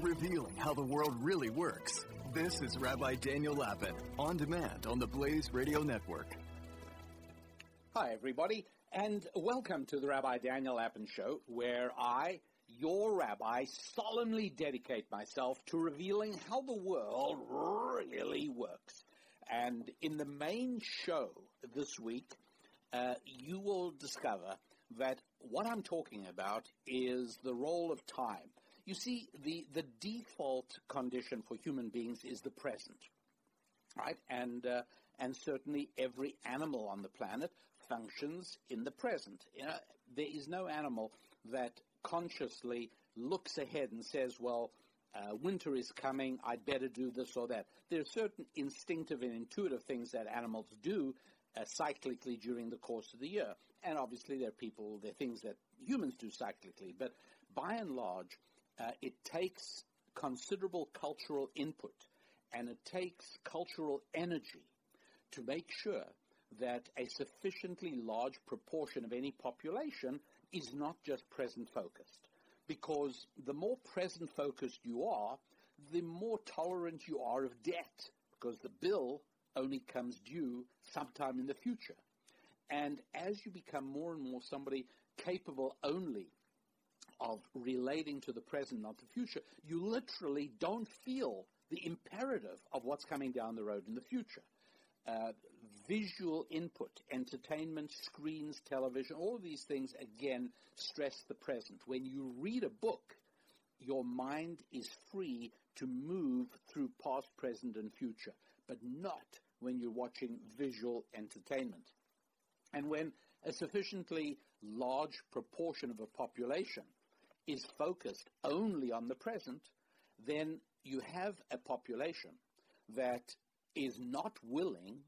Revealing how the world really works. This is Rabbi Daniel Lapin on demand on the Blaze Radio Network. Hi, everybody, and welcome to the Rabbi Daniel Lapin Show, where I, your rabbi, solemnly dedicate myself to revealing how the world really works. And in the main show this week, uh, you will discover that what I'm talking about is the role of time. You see, the, the default condition for human beings is the present, right? And, uh, and certainly every animal on the planet functions in the present. You know, there is no animal that consciously looks ahead and says, well, uh, winter is coming, I'd better do this or that. There are certain instinctive and intuitive things that animals do uh, cyclically during the course of the year. And obviously, there are people, there are things that humans do cyclically. But by and large, uh, it takes considerable cultural input and it takes cultural energy to make sure that a sufficiently large proportion of any population is not just present focused. Because the more present focused you are, the more tolerant you are of debt, because the bill only comes due sometime in the future. And as you become more and more somebody capable only of relating to the present, not the future, you literally don't feel the imperative of what's coming down the road in the future. Uh, visual input, entertainment, screens, television, all of these things again stress the present. When you read a book, your mind is free to move through past, present, and future, but not when you're watching visual entertainment. And when a sufficiently large proportion of a population is focused only on the present, then you have a population that is not willing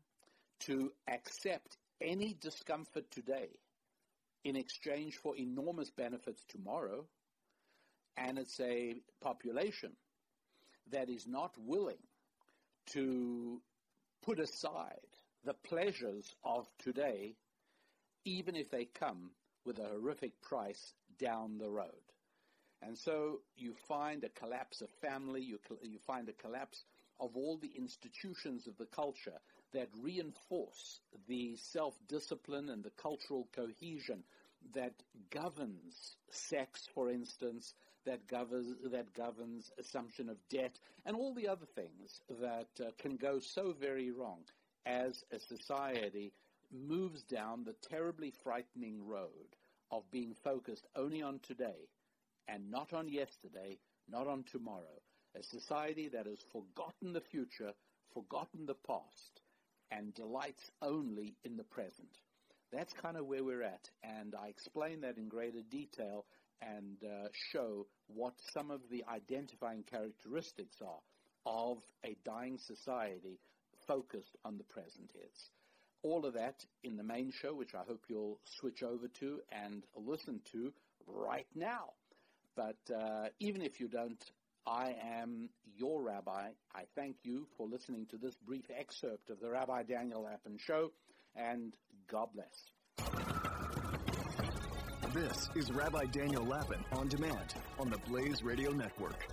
to accept any discomfort today in exchange for enormous benefits tomorrow, and it's a population that is not willing to put aside the pleasures of today, even if they come with a horrific price down the road. And so you find a collapse of family, you, you find a collapse of all the institutions of the culture that reinforce the self-discipline and the cultural cohesion that governs sex, for instance, that governs that governs assumption of debt, and all the other things that uh, can go so very wrong as a society moves down the terribly frightening road of being focused only on today and not on yesterday, not on tomorrow. A society that has forgotten the future, forgotten the past, and delights only in the present. That's kind of where we're at, and I explain that in greater detail and uh, show what some of the identifying characteristics are of a dying society focused on the present is. All of that in the main show, which I hope you'll switch over to and listen to right now. But uh, even if you don't, I am your rabbi. I thank you for listening to this brief excerpt of the Rabbi Daniel Lapin Show, and God bless. This is Rabbi Daniel Lapin on demand on the Blaze Radio Network.